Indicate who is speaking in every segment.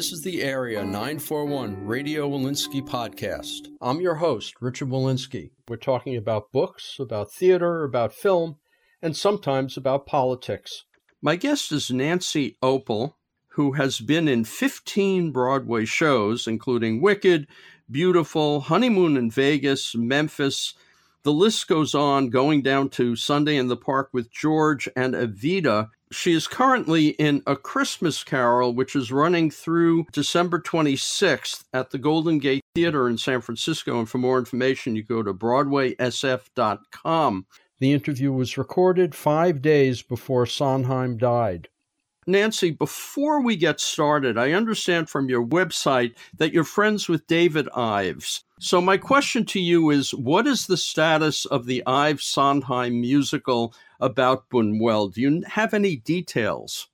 Speaker 1: This is the Area 941 Radio Wolinsky podcast. I'm your host, Richard Wolinsky. We're talking about books, about theater, about film, and sometimes about politics. My guest is Nancy Opel, who has been in 15 Broadway shows, including Wicked, Beautiful, Honeymoon in Vegas, Memphis. The list goes on, going down to Sunday in the Park with George and Evita, she is currently in A Christmas Carol, which is running through December 26th at the Golden Gate Theater in San Francisco. And for more information, you go to BroadwaySF.com. The interview was recorded five days before Sondheim died. Nancy, before we get started, I understand from your website that you're friends with David Ives. So, my question to you is what is the status of the Ives Sondheim musical about Buñuel? Do you have any details?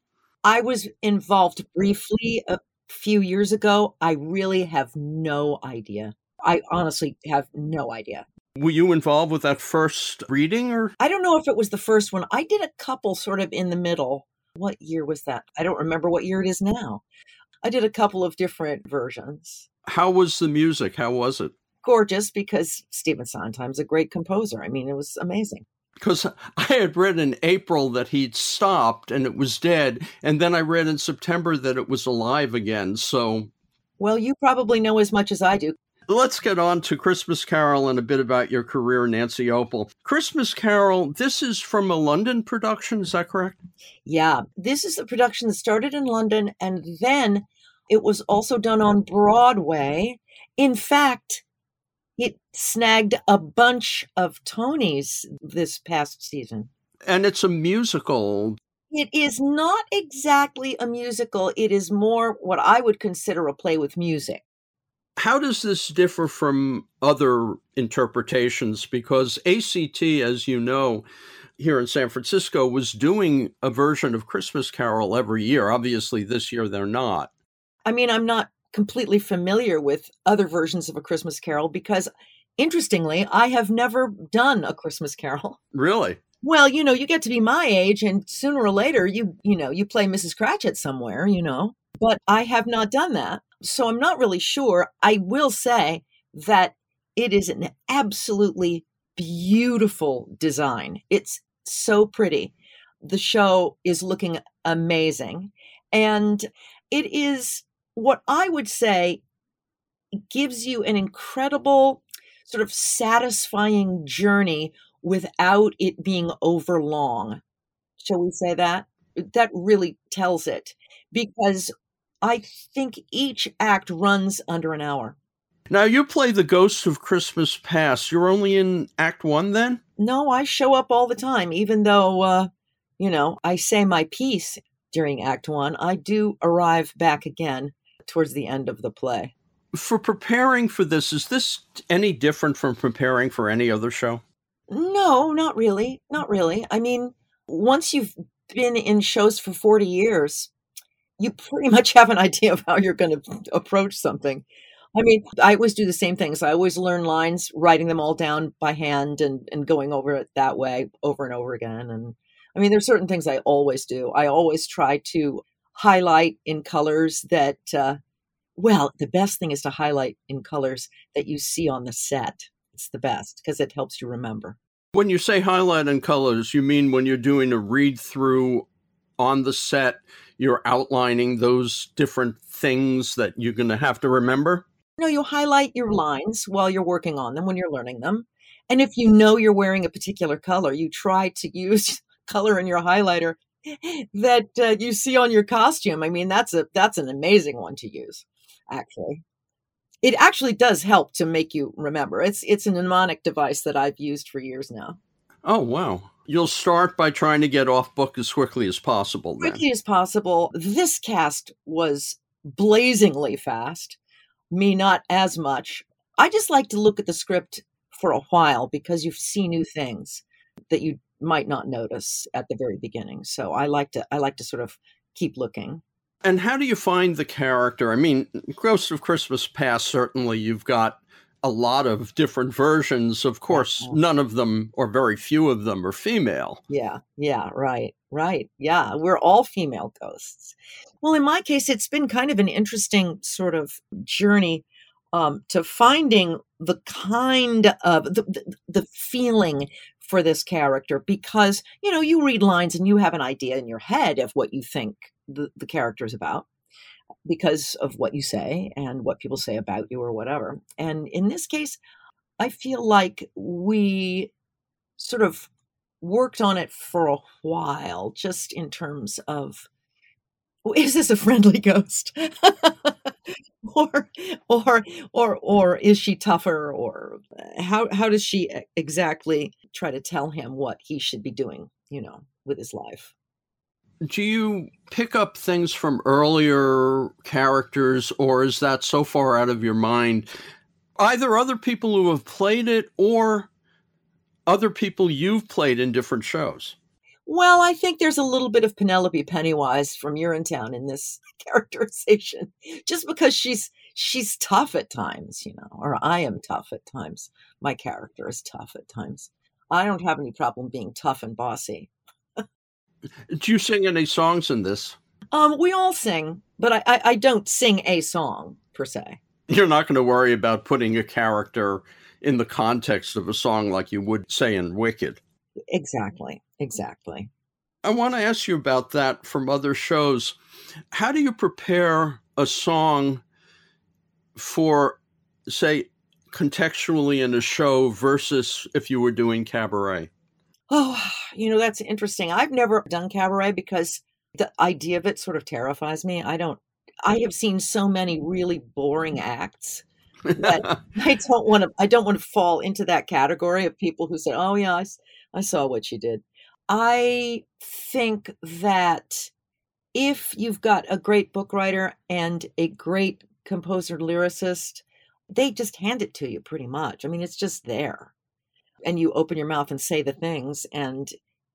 Speaker 2: I was involved briefly a few years ago. I really have no idea. I honestly have no idea.
Speaker 1: Were you involved with that first reading or?
Speaker 2: I don't know if it was the first one. I did a couple sort of in the middle. What year was that? I don't remember what year it is now. I did a couple of different versions.
Speaker 1: How was the music? How was it?
Speaker 2: Gorgeous because Stephen Sondheim's a great composer. I mean, it was amazing
Speaker 1: because I had read in April that he'd stopped and it was dead, and then I read in September that it was alive again. So,
Speaker 2: well, you probably know as much as I do.
Speaker 1: Let's get on to Christmas Carol and a bit about your career, Nancy Opel. Christmas Carol, this is from a London production, is that correct?
Speaker 2: Yeah, this is a production that started in London and then it was also done on Broadway. In fact, it snagged a bunch of Tonys this past season.
Speaker 1: And it's a musical.
Speaker 2: It is not exactly a musical. It is more what I would consider a play with music.
Speaker 1: How does this differ from other interpretations? Because ACT, as you know, here in San Francisco was doing a version of Christmas Carol every year. Obviously, this year they're not.
Speaker 2: I mean, I'm not completely familiar with other versions of A Christmas Carol because, interestingly, I have never done A Christmas Carol.
Speaker 1: Really?
Speaker 2: Well, you know, you get to be my age, and sooner or later, you you know, you play Mrs. Cratchit somewhere, you know. But I have not done that, so I'm not really sure. I will say that it is an absolutely beautiful design. It's so pretty. The show is looking amazing, and it is what I would say gives you an incredible, sort of satisfying journey without it being over long. Shall we say that? That really tells it because I think each act runs under an hour.
Speaker 1: Now, you play the Ghost of Christmas Past. You're only in Act One then?
Speaker 2: No, I show up all the time, even though, uh, you know, I say my piece during Act One. I do arrive back again towards the end of the play.
Speaker 1: For preparing for this, is this any different from preparing for any other show?
Speaker 2: No, not really. Not really. I mean, once you've been in shows for 40 years, you pretty much have an idea of how you're going to approach something. I mean, I always do the same things. I always learn lines, writing them all down by hand and, and going over it that way over and over again. And I mean, there's certain things I always do. I always try to highlight in colors that uh, well the best thing is to highlight in colors that you see on the set. It's the best because it helps you remember.
Speaker 1: When you say highlight in colors you mean when you're doing a read through on the set you're outlining those different things that you're going to have to remember?
Speaker 2: No you highlight your lines while you're working on them when you're learning them. And if you know you're wearing a particular color you try to use color in your highlighter that uh, you see on your costume. I mean, that's a that's an amazing one to use. Actually, it actually does help to make you remember. It's it's a mnemonic device that I've used for years now.
Speaker 1: Oh wow! You'll start by trying to get off book as quickly as possible.
Speaker 2: Then. Quickly as possible. This cast was blazingly fast. Me, not as much. I just like to look at the script for a while because you see new things that you might not notice at the very beginning. So I like to I like to sort of keep looking.
Speaker 1: And how do you find the character? I mean, Ghost of Christmas Past certainly you've got a lot of different versions. Of course, none of them or very few of them are female.
Speaker 2: Yeah, yeah, right, right. Yeah, we're all female ghosts. Well, in my case, it's been kind of an interesting sort of journey um, to finding the kind of the, the, the feeling for this character because you know you read lines and you have an idea in your head of what you think the, the character is about because of what you say and what people say about you or whatever. And in this case i feel like we sort of worked on it for a while just in terms of is this a friendly ghost? Or or or or is she tougher? Or how how does she exactly try to tell him what he should be doing you know with his life?
Speaker 1: Do you pick up things from earlier characters or is that so far out of your mind? Either other people who have played it or other people you've played in different shows
Speaker 2: well, I think there's a little bit of Penelope Pennywise from Urinetown in this characterization, just because she's she's tough at times, you know, or I am tough at times. My character is tough at times. I don't have any problem being tough and bossy.
Speaker 1: Do you sing any songs in this?
Speaker 2: Um, we all sing, but I, I, I don't sing a song per se.
Speaker 1: You're not going to worry about putting a character in the context of a song like you would say in Wicked.
Speaker 2: Exactly. Exactly.
Speaker 1: I want to ask you about that from other shows. How do you prepare a song for, say, contextually in a show versus if you were doing cabaret?
Speaker 2: Oh, you know, that's interesting. I've never done cabaret because the idea of it sort of terrifies me. I don't, I have seen so many really boring acts that I don't want to, I don't want to fall into that category of people who say, oh, yeah, I, I saw what you did. I think that if you've got a great book writer and a great composer lyricist, they just hand it to you pretty much. I mean, it's just there. And you open your mouth and say the things and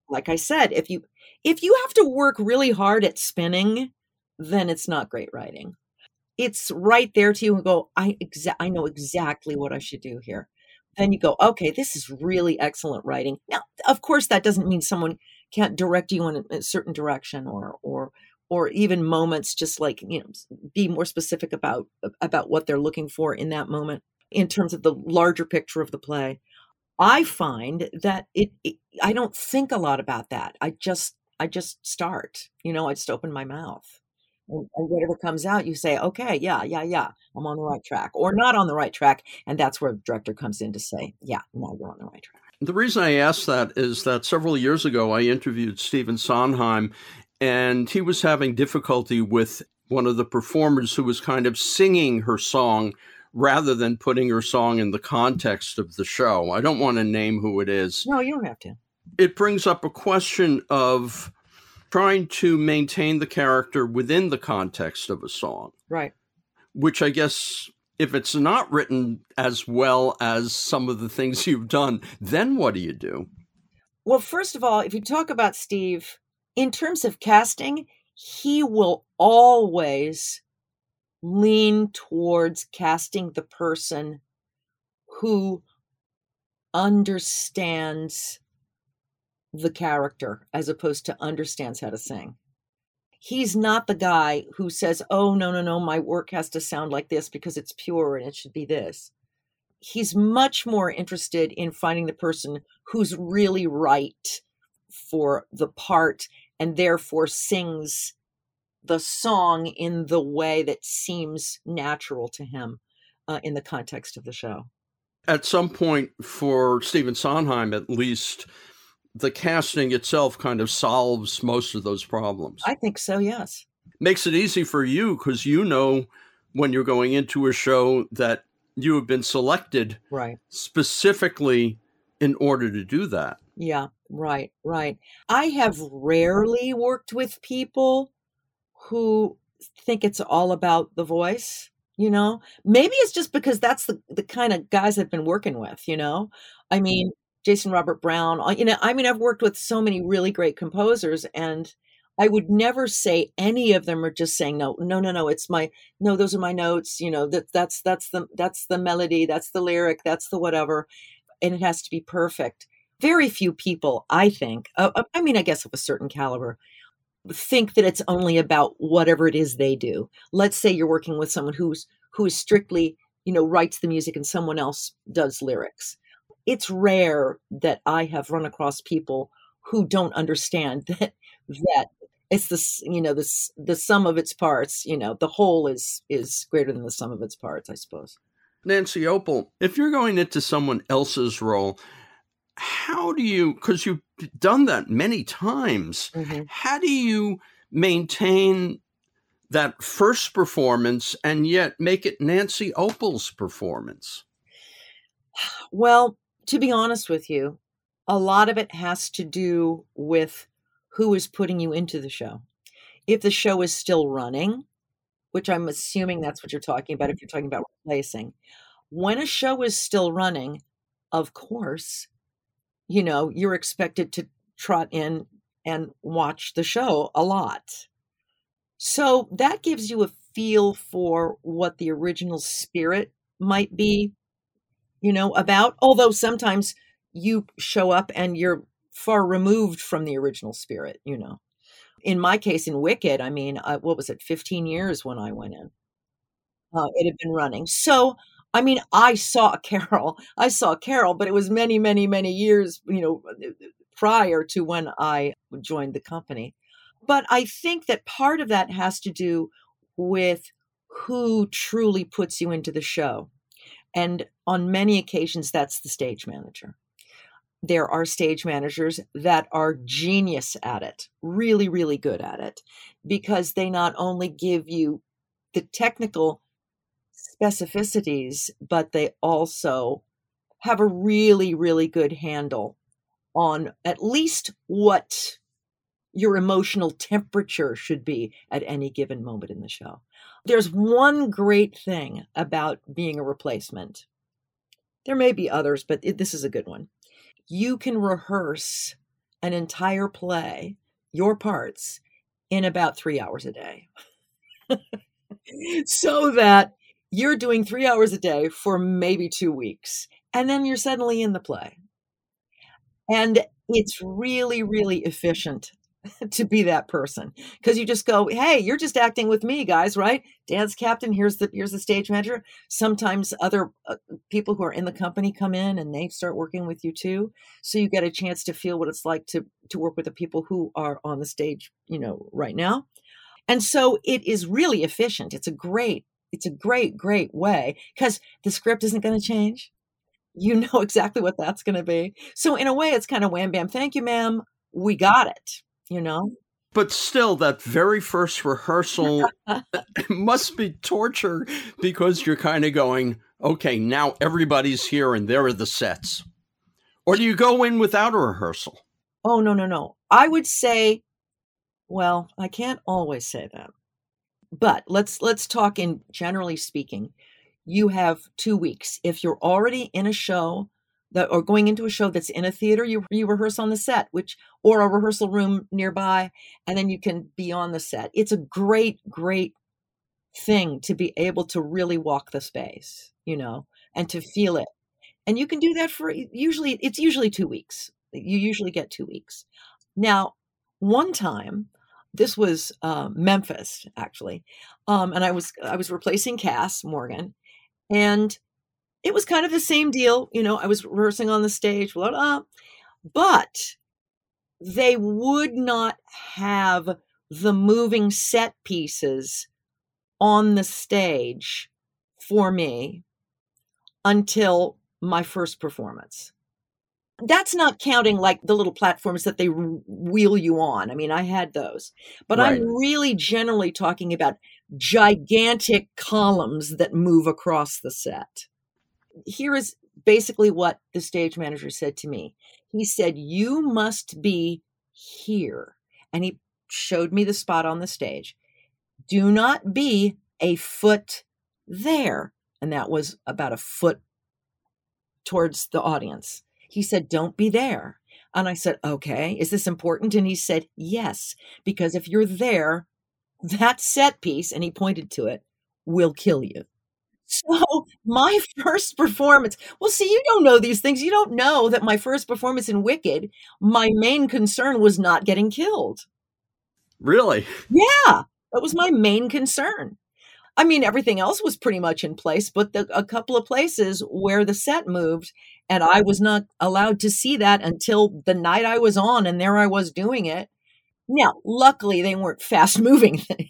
Speaker 2: like I said, if you if you have to work really hard at spinning, then it's not great writing. It's right there to you and go, I exa- I know exactly what I should do here then you go, okay, this is really excellent writing. Now, of course, that doesn't mean someone can't direct you in a certain direction or or or even moments just like you know be more specific about about what they're looking for in that moment in terms of the larger picture of the play. I find that it, it, i don't think a lot about that. I just i just start you know i just open my mouth and, and whatever comes out, you say, okay, yeah, yeah, yeah, I'm on the right track, or not on the right track, and that's where the director comes in to say, yeah, no you're on the right track.
Speaker 1: The reason I asked that is that several years ago I interviewed Stephen Sondheim, and he was having difficulty with one of the performers who was kind of singing her song rather than putting her song in the context of the show. I don't want to name who it is.
Speaker 2: No, you don't have to.
Speaker 1: It brings up a question of trying to maintain the character within the context of a song.
Speaker 2: Right.
Speaker 1: Which I guess if it's not written as well as some of the things you've done, then what do you do?
Speaker 2: Well, first of all, if you talk about Steve, in terms of casting, he will always lean towards casting the person who understands the character as opposed to understands how to sing. He's not the guy who says, Oh, no, no, no, my work has to sound like this because it's pure and it should be this. He's much more interested in finding the person who's really right for the part and therefore sings the song in the way that seems natural to him uh, in the context of the show.
Speaker 1: At some point, for Stephen Sondheim at least, the casting itself kind of solves most of those problems.
Speaker 2: I think so, yes.
Speaker 1: Makes it easy for you because you know when you're going into a show that you have been selected
Speaker 2: right
Speaker 1: specifically in order to do that.
Speaker 2: Yeah, right, right. I have rarely worked with people who think it's all about the voice you know maybe it's just because that's the, the kind of guys i've been working with you know i mean jason robert brown uh, you know i mean i've worked with so many really great composers and i would never say any of them are just saying no no no no it's my no those are my notes you know that that's that's the that's the melody that's the lyric that's the whatever and it has to be perfect very few people i think uh, uh i mean i guess of a certain caliber think that it's only about whatever it is they do. Let's say you're working with someone who's who is strictly, you know, writes the music and someone else does lyrics. It's rare that I have run across people who don't understand that that it's the you know the the sum of its parts. You know, the whole is is greater than the sum of its parts. I suppose.
Speaker 1: Nancy Opel, if you're going into someone else's role, how do you because you've done that many times mm-hmm. how do you maintain that first performance and yet make it nancy opel's performance
Speaker 2: well to be honest with you a lot of it has to do with who is putting you into the show. If the show is still running which i'm assuming mm-hmm. that's what you're talking about if mm-hmm. you're talking about replacing. When a show is still running of course you know, you're expected to trot in and watch the show a lot. So that gives you a feel for what the original spirit might be, you know, about. Although sometimes you show up and you're far removed from the original spirit, you know. In my case, in Wicked, I mean, uh, what was it, 15 years when I went in? Uh, it had been running. So I mean, I saw Carole. I saw Carole, but it was many, many, many years, you know, uh, prior to when I joined the company. But I think that part of that has to do with who truly puts you into the show. And on many occasions, that's the stage manager. There are stage managers that are genius at it, really, really good at it, because they not only give you the technical specificities, but they also have a really, really good handle on at least what your emotional temperature should be at any given moment in the show. There's one great thing about being a replacement. There may be others, but it, this is a good one. You can rehearse an entire play, your parts, in about three hours a day. so that you're doing three hours a day for maybe two weeks, and then you're suddenly in the play. And it's really, really efficient to be that person because you just go hey you're just acting with me guys right dance captain here's the here's the stage manager sometimes other uh, people who are in the company come in and they start working with you too so you get a chance to feel what it's like to to work with the people who are on the stage you know right now and so it is really efficient it's a great it's a great, great way because the script isn't going to change. You know exactly what that's going to be. So, in a way, it's kind of wham bam, thank you, ma'am. We got it, you know?
Speaker 1: But still, that very first rehearsal must be torture because you're kind of going, okay, now everybody's here and there are the sets. Or do you go in without a rehearsal?
Speaker 2: Oh, no, no, no. I would say, well, I can't always say that but let's let's talk in generally speaking you have two weeks if you're already in a show that or going into a show that's in a theater you you rehearse on the set which or a rehearsal room nearby and then you can be on the set. It's a great great thing to be able to really walk the space you know and to feel it. And you can do that for usually it's usually 2 weeks. You usually get 2 weeks. Now one time this was uh, Memphis actually, um, and I was I was replacing Cass Morgan, and it was kind of the same deal. You know, I was rehearsing on the stage, blah, blah, but they would not have the moving set pieces on the stage for me until my first performance that's not counting like the little platforms that they wheel you on. I mean, I had those, but right. I'm really generally talking about gigantic columns that move across the set. Here is basically what the stage manager said to me. He said, You must be here. And he showed me the spot on the stage. Do not be a foot there. And that was about a foot towards the audience. He said, Don't be there. And I said, Okay, is this important? And he said, Yes, because if you're there, that set piece, and he pointed to it, will kill you. So my first performance, well, see, you don't know these things. You don't know that my first performance in Wicked, my main concern was not getting killed.
Speaker 1: Really?
Speaker 2: Yeah, that was my main concern. I mean, everything else was pretty much in place, but the, a couple of places where the set moved, and I was not allowed to see that until the night I was on, and there I was doing it. Now, luckily, they weren't fast moving things.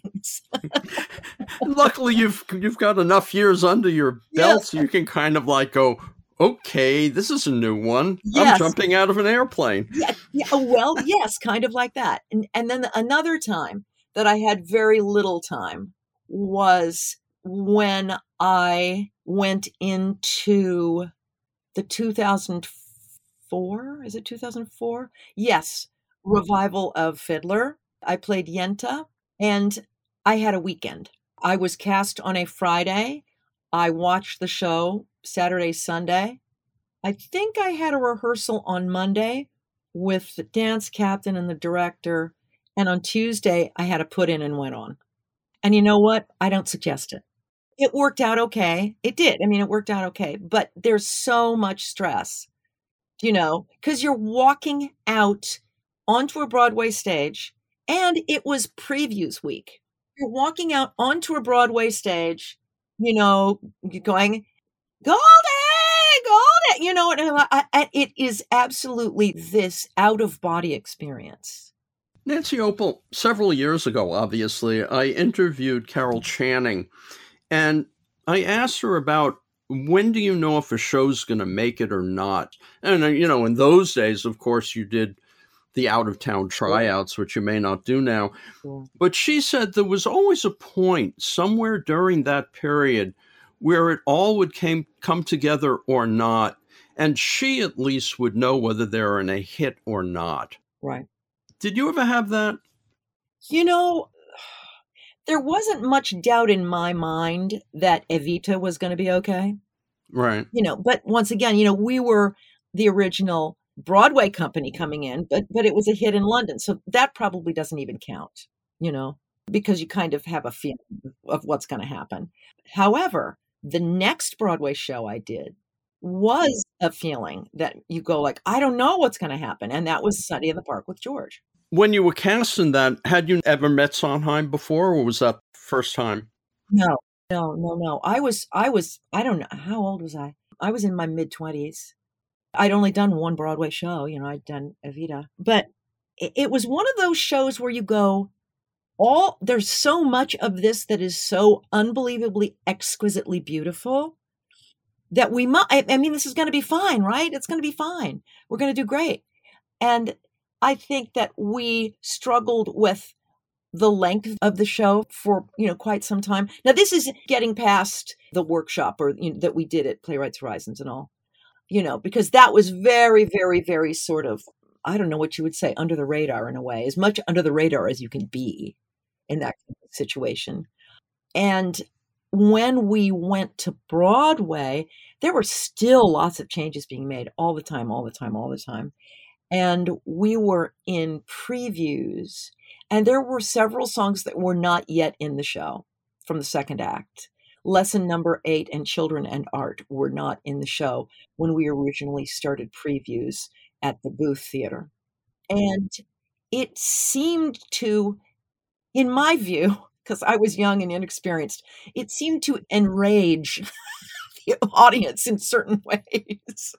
Speaker 1: luckily, you've you've got enough years under your belt, so you can kind of like go, okay, this is a new one. Yes. I'm jumping out of an airplane.
Speaker 2: Yeah, yeah, oh, well, yes, kind of like that. And and then another time that I had very little time was when I went into the 2004, is it 2004? Yes, revival of Fiddler. I played Yenta and I had a weekend. I was cast on a Friday. I watched the show Saturday, Sunday. I think I had a rehearsal on Monday with the dance captain and the director. And on Tuesday, I had to put in and went on. And you know what? I don't suggest it. It worked out okay. It did. I mean, it worked out okay. But there's so much stress, you know, because you're walking out onto a Broadway stage and it was previews week. You're walking out onto a Broadway stage, you know, going, Golde, Golde, you know, and, it is absolutely this out of body experience.
Speaker 1: Nancy Opel, several years ago, obviously, I interviewed Carol Channing and I asked her about when do you know if a show's going to make it or not? And, uh, you know, in those days, of course, you did the out of town tryouts, which you may not do now. But she said there was always a point somewhere during that period where it all would came, come together or not. And she at least would know whether they're in a hit or not.
Speaker 2: Right.
Speaker 1: Did you ever have that?
Speaker 2: You know, there wasn't much doubt in my mind that Evita was going to be okay.
Speaker 1: Right.
Speaker 2: You know, but once again, you know, we were the original Broadway company coming in, but but it was a hit in London. So that probably doesn't even count, you know, because you kind of have a feeling of what's going to happen. However, the next Broadway show I did was a feeling that you go like, I don't know what's going to happen, and that was Sunday in the Park with George.
Speaker 1: When you were casting that, had you ever met Sondheim before, or was that first time?
Speaker 2: No, no, no, no. I was, I was, I don't know how old was I. I was in my mid twenties I'd only done one Broadway show, you know, I'd done Evita, but it was one of those shows where you go, all there's so much of this that is so unbelievably exquisitely beautiful that we might, I, mean this is going to be fine right? It's going to be fine. We're going to do great. And i think that we struggled with the length of the show for you know quite some time. Now this is getting past the workshop or you know, that we did at playwrights horizons and all you know, because that was very, very, very sort of, I don't know what you would say, under the radar in a way, as much under the radar as you can be in that situation. And when we went to Broadway, there were still lots of changes being made all the time, all the time, all the time. And we were in previews, and there were several songs that were not yet in the show from the second act lesson number eight and children and art were not in the show when we originally started previews at the booth theater. And it seemed to in my view because i was young and inexperienced it seemed to enrage the audience in certain ways.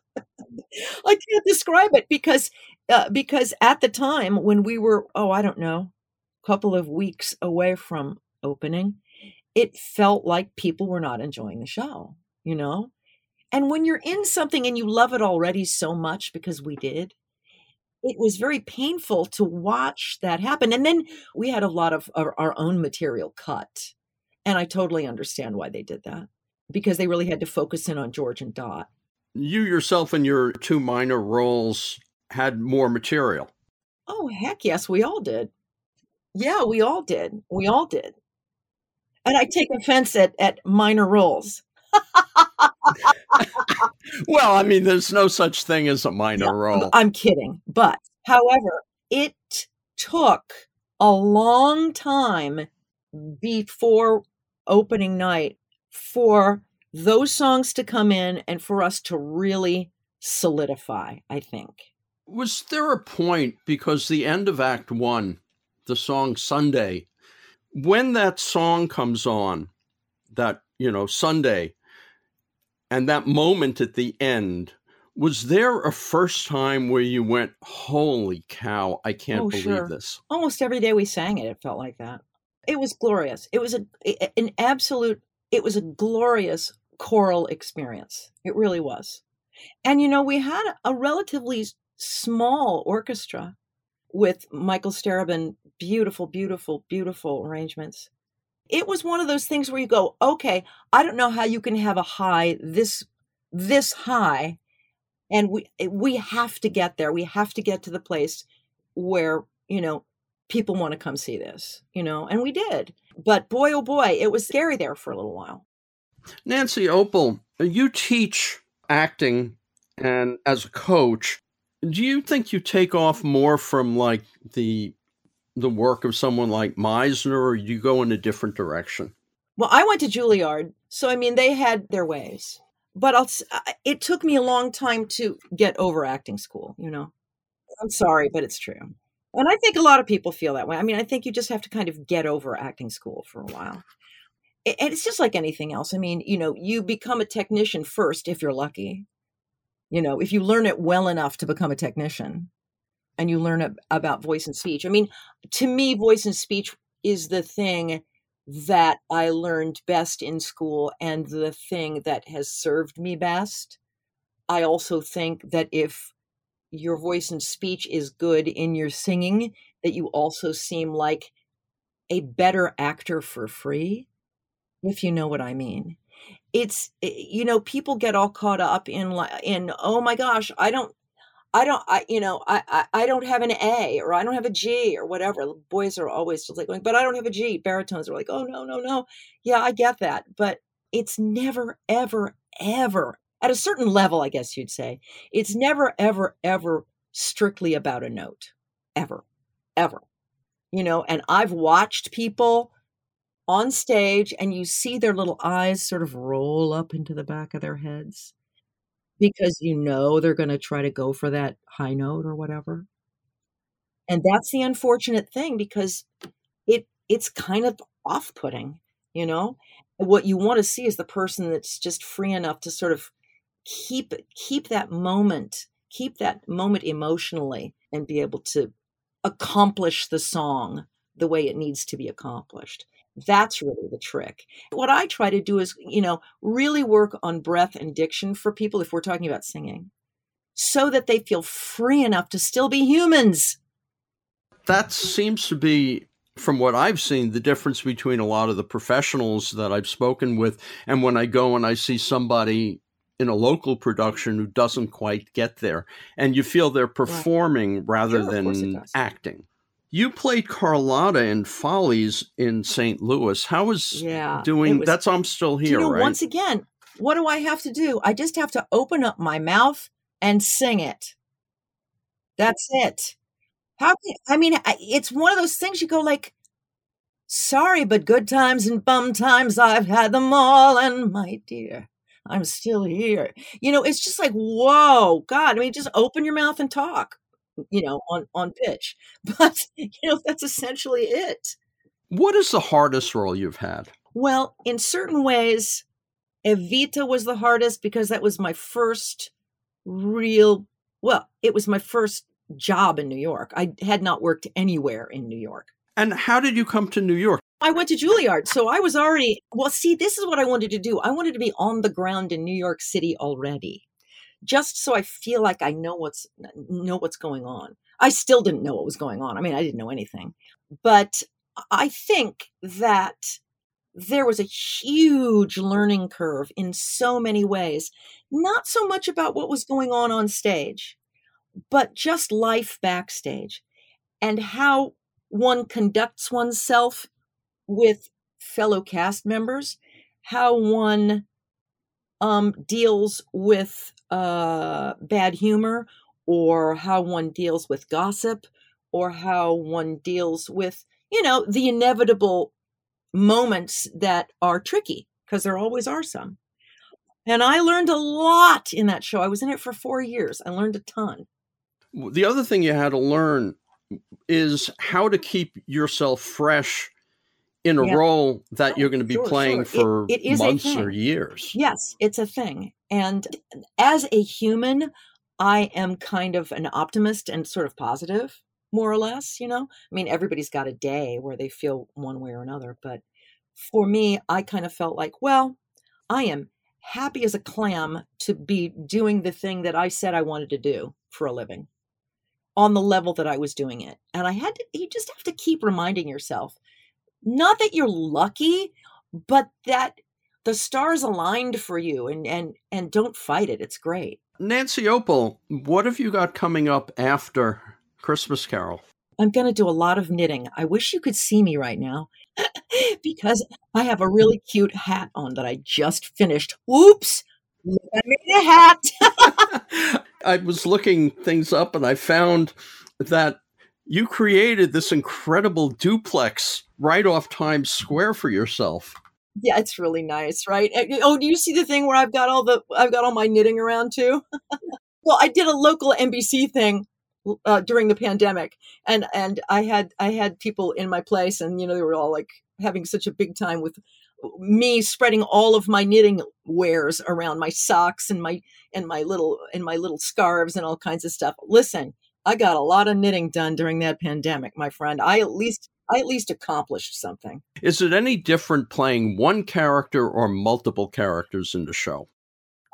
Speaker 2: I can't describe it because uh, because at the time when we were oh i don't know a couple of weeks away from opening it felt like people were not enjoying the show, you know? And when you're in something and you love it already so much, because we did, it was very painful to watch that happen. And then we had a lot of our, our own material cut. And I totally understand why they did that because they really had to focus in on George and Dot.
Speaker 1: You yourself and your two minor roles had more material.
Speaker 2: Oh, heck yes, we all did. Yeah, we all did. We all did And I take offense at, at minor roles.
Speaker 1: well, I mean, there's no such thing as a minor
Speaker 2: Yeah,
Speaker 1: role.
Speaker 2: I'm kidding. But however, it took a long time before opening night for those songs to come in and for us to really solidify, I think.
Speaker 1: Was there a point because the end of Act One, the song Sunday, when that song comes on, that, you know, Sunday, and that moment at the end, was there a first time where you went, Holy cow, I can't
Speaker 2: Oh,
Speaker 1: believe
Speaker 2: sure.
Speaker 1: this?
Speaker 2: Almost every day we sang it, it felt like that. It was glorious. It was a an absolute it was a glorious choral experience. It really was. And you know, we had a relatively small orchestra with Michael Starobin, beautiful, beautiful, beautiful arrangements. It was one of those things where you go, okay, I don't know how you can have a high this this high, and we eh, we have to get there. We have to get to the place where you know people want to come see this, you know, and we did. But boy, oh boy, it was scary there for a little while.
Speaker 1: Nancy Opel, you teach acting and as a coach, do you think you take off more from like the the work of someone like Meisner or you go in a different direction?
Speaker 2: Well, I went to Juilliard, so I mean, they had their ways. But I'll, it took me a long time to get over acting school, you know. I'm sorry, but it's true. And I think a lot of people feel that way. I mean, I think you just have to kind of get over acting school for a while. And it's just like anything else. I mean, you know, you become a technician first if you're lucky. You know, if you learn it well enough to become a technician and you learn ab- about voice and speech. I mean, to me, voice and speech is the thing that I learned best in school and the thing that has served me best. I also think that if your voice and speech is good in your singing, that you also seem like a better actor for free, if you know what I mean. It's eh, you know people get all caught up in in oh my gosh I don't I don't I you know I, I I don't have an A or I don't have a G or whatever. Boys are always just like going, but I don't have a G. Baritones are like, oh no no no, yeah I get that, but it's never ever ever at a certain level, I guess you'd say, it's never ever ever strictly about a note, ever, ever, you know. And I've watched people on stage, and you see their little eyes sort of roll up into the back of their heads because you know they're going to try to go for that high note or whatever. And that's the unfortunate thing because it it's kind of off-putting, you know? What you want to see is the person that's just free enough to sort of keep keep that moment, keep that moment emotionally and be able to accomplish the song the way it needs to be accomplished. That's really the trick. What I try to do is, you know, really work on breath and diction for people if we're talking about singing so that they feel free enough to still be humans.
Speaker 1: That seems to be from what I've seen the difference between a lot of the professionals that I've spoken with and when I go and I see somebody in a local production who doesn't quite get there and you feel they're performing rather
Speaker 2: Sure, of course it
Speaker 1: than acting. You played Carlotta in Follies in St. Louis. How was
Speaker 2: Yeah.
Speaker 1: doing
Speaker 2: was-
Speaker 1: that's I'm still here,
Speaker 2: you know,
Speaker 1: right?
Speaker 2: once again, what do I have to do? I just have to open up my mouth and sing it. That's it. How can, I mean, it's one of those things you go like, sorry, but good times and bum times, I've had them all. And my dear, I'm still here. You know, it's just like, whoa, God, I mean, just open your mouth and talk, you know, on, on pitch. But, you know, that's essentially it.
Speaker 1: what is the hardest role you've had?
Speaker 2: Well, in certain ways, Evita was the hardest because that was my first real, well, it was my first job in New York. I had not worked anywhere in New York.
Speaker 1: And how did you come to New York?
Speaker 2: I went to Juilliard, so I was already, well, see, this is what I wanted to do. I wanted to be on the ground in New York City already. Just so I feel like I know what's know what's going on. I still didn't know what was going on. I mean, I didn't know anything. But I think that there was a huge learning curve in so many ways, not so much about what was going on on stage, but just life backstage and how one conducts oneself with fellow cast members, how one um, deals with uh, bad humor, or how one deals with gossip, or how one deals with, you know, the inevitable moments that are tricky, because there always are some. And I learned a lot in that show. I was in it for four years. I learned a ton.
Speaker 1: The other thing you had to learn is how to keep yourself fresh in a yeah. role that you're oh, going to be sure, playing sure. for it, it months or years.
Speaker 2: Yes, it's a thing. And as a human, I am kind of an optimist and sort of positive, more or less, you know? I mean, everybody's got a day where they feel one way or another. But for me, I kind of felt like, well, I am happy as a clam to be doing the thing that I said I wanted to do for a living on the level that I was doing it. And I had to, you just have to keep reminding yourself, not that you're lucky, but that the stars aligned for you and and and don't fight it. It's great.
Speaker 1: Nancy Opel, what have you got coming up after Christmas Carol?
Speaker 2: I'm going to do a lot of knitting. I wish you could see me right now because I have a really cute hat on that I just finished. Oops, I made a hat.
Speaker 1: I was looking things up and I found that you created this incredible duplex right off Times Square for yourself.
Speaker 2: Yeah, it's really nice, right? Oh, do you see the thing where I've got all the I've got all my knitting around too? well, I did a local NBC thing uh, during the pandemic, and and I had I had people in my place, and you know they were all like having such a big time with me spreading all of my knitting wares around my socks and my and my little and my little scarves and all kinds of stuff. Listen, I got a lot of knitting done during that pandemic, my friend. I at least I at least accomplished something.
Speaker 1: Is it any different playing one character or multiple characters in the show?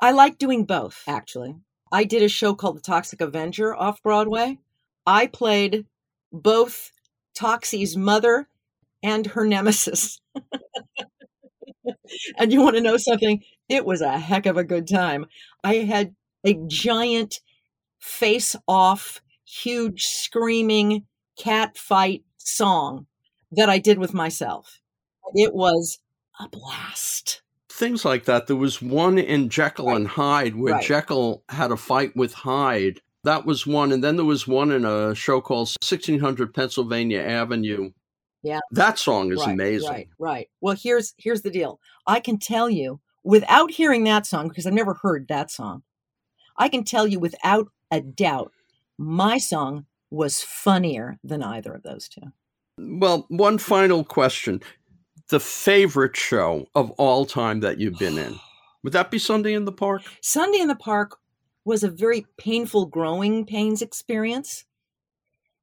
Speaker 2: I like doing both, actually. I did a show called The Toxic Avenger off Broadway. I played both Toxie's mother and her nemesis. and you want to know something? It was a heck of a good time. I had a giant face off, huge screaming cat fight song that I did with myself. It was a blast.
Speaker 1: Things like that. There was one in Jekyll right. and Hyde where right. Jekyll had a fight with Hyde. That was one. And then there was one in a show called 1600 Pennsylvania Avenue
Speaker 2: yeah.
Speaker 1: That song is
Speaker 2: right,
Speaker 1: amazing.
Speaker 2: Right, right. Well, here's here's the deal. I can tell you without hearing that song because I've never heard that song. I can tell you without a doubt my song was funnier than either of those two.
Speaker 1: Well, one final question. The favorite show of all time that you've been in. Would that be Sunday in the Park?
Speaker 2: Sunday in the Park was a very painful growing pains experience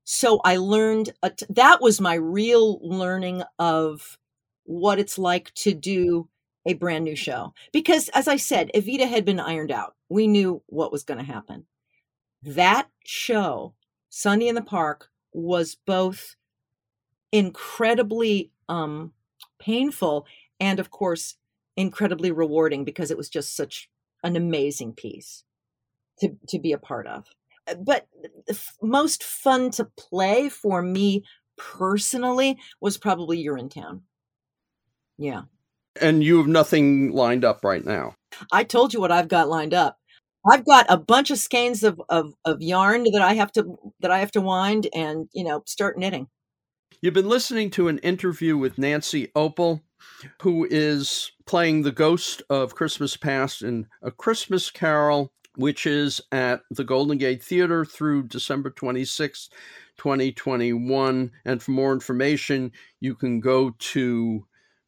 Speaker 2: so I learned uh, that was my real learning of what it's like to do a brand new show. Because as I said, Evita had been ironed out. We knew what was going to happen. That show, Sunday in the Park, was both incredibly um, painful and, of course, incredibly rewarding because it was just such an amazing piece to, to be a part of but the most fun to play for me personally was probably Urinetown. Yeah.
Speaker 1: And you have nothing lined up right now.
Speaker 2: I told you what I've got lined up. I've got a bunch of skeins of, of, of yarn that I have to that I have to wind and you know start knitting.
Speaker 1: You've been listening to an interview with Nancy Opel, who is playing the ghost of Christmas past in A Christmas Carol which is at the Golden Gate Theater through December 26, 2021. And for more information, you can go to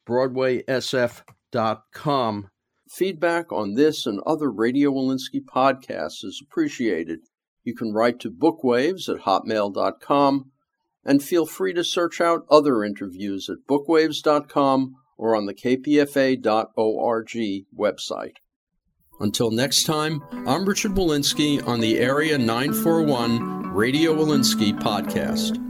Speaker 1: BroadwaySF.com. Feedback on this and other Radio Wolinsky podcasts is appreciated. You can write to bookwaves at hotmail.com and feel free to search out other interviews at bookwaves.com or on the kpfa.org website. Until next time, I'm Richard Wolinsky on the Area 941 Radio Wolinsky podcast.